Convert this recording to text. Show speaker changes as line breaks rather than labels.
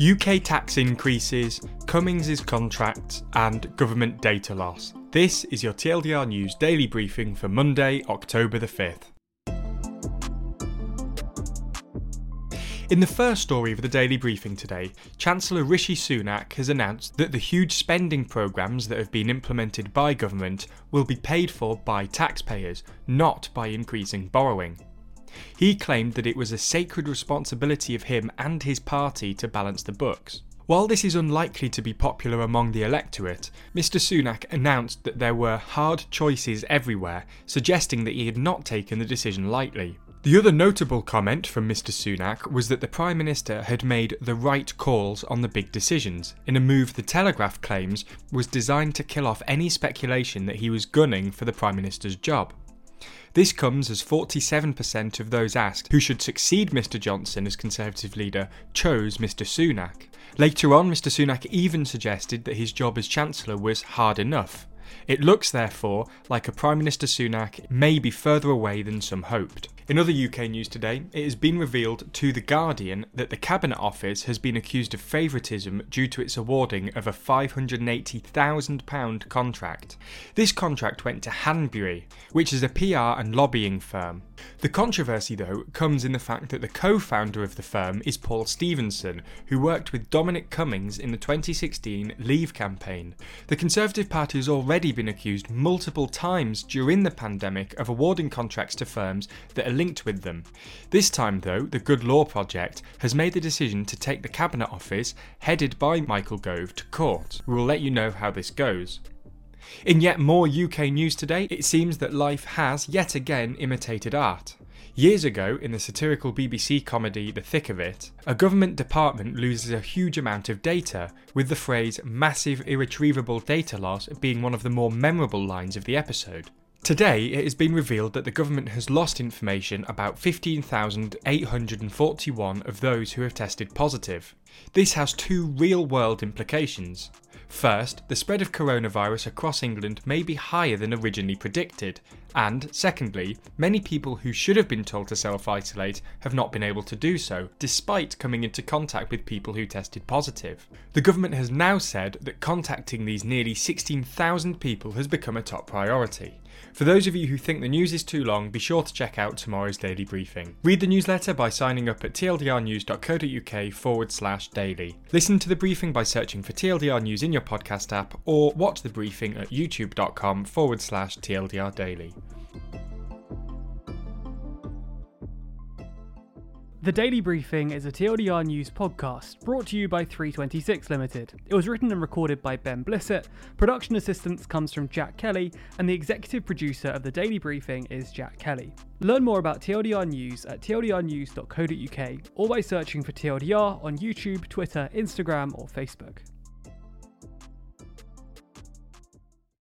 UK tax increases, Cummings' contract, and government data loss. This is your TLDR News daily briefing for Monday, October the 5th. In the first story of the daily briefing today, Chancellor Rishi Sunak has announced that the huge spending programmes that have been implemented by government will be paid for by taxpayers, not by increasing borrowing. He claimed that it was a sacred responsibility of him and his party to balance the books. While this is unlikely to be popular among the electorate, Mr Sunak announced that there were hard choices everywhere, suggesting that he had not taken the decision lightly. The other notable comment from Mr Sunak was that the Prime Minister had made the right calls on the big decisions, in a move the Telegraph claims was designed to kill off any speculation that he was gunning for the Prime Minister's job. This comes as 47% of those asked who should succeed Mr Johnson as Conservative leader chose Mr Sunak. Later on, Mr Sunak even suggested that his job as Chancellor was hard enough. It looks, therefore, like a Prime Minister Sunak may be further away than some hoped. In other UK news today, it has been revealed to The Guardian that the Cabinet Office has been accused of favouritism due to its awarding of a £580,000 contract. This contract went to Hanbury, which is a PR and lobbying firm. The controversy, though, comes in the fact that the co founder of the firm is Paul Stephenson, who worked with Dominic Cummings in the 2016 Leave campaign. The Conservative Party has already been accused multiple times during the pandemic of awarding contracts to firms that are linked with them. This time, though, the Good Law Project has made the decision to take the Cabinet Office, headed by Michael Gove, to court. We will let you know how this goes. In yet more UK news today, it seems that life has yet again imitated art. Years ago, in the satirical BBC comedy The Thick of It, a government department loses a huge amount of data, with the phrase massive irretrievable data loss being one of the more memorable lines of the episode. Today, it has been revealed that the government has lost information about 15,841 of those who have tested positive. This has two real world implications. First, the spread of coronavirus across England may be higher than originally predicted, and secondly, many people who should have been told to self isolate have not been able to do so, despite coming into contact with people who tested positive. The government has now said that contacting these nearly 16,000 people has become a top priority. For those of you who think the news is too long, be sure to check out tomorrow's daily briefing. Read the newsletter by signing up at tldrnews.co.uk forward slash daily. Listen to the briefing by searching for TLDR News in your podcast app, or watch the briefing at youtube.com forward slash TLDR daily.
The Daily Briefing is a TLDR News podcast brought to you by 326 Limited. It was written and recorded by Ben Blissett, production assistance comes from Jack Kelly, and the executive producer of The Daily Briefing is Jack Kelly. Learn more about TLDR News at tldrnews.co.uk or by searching for TLDR on YouTube, Twitter, Instagram, or Facebook.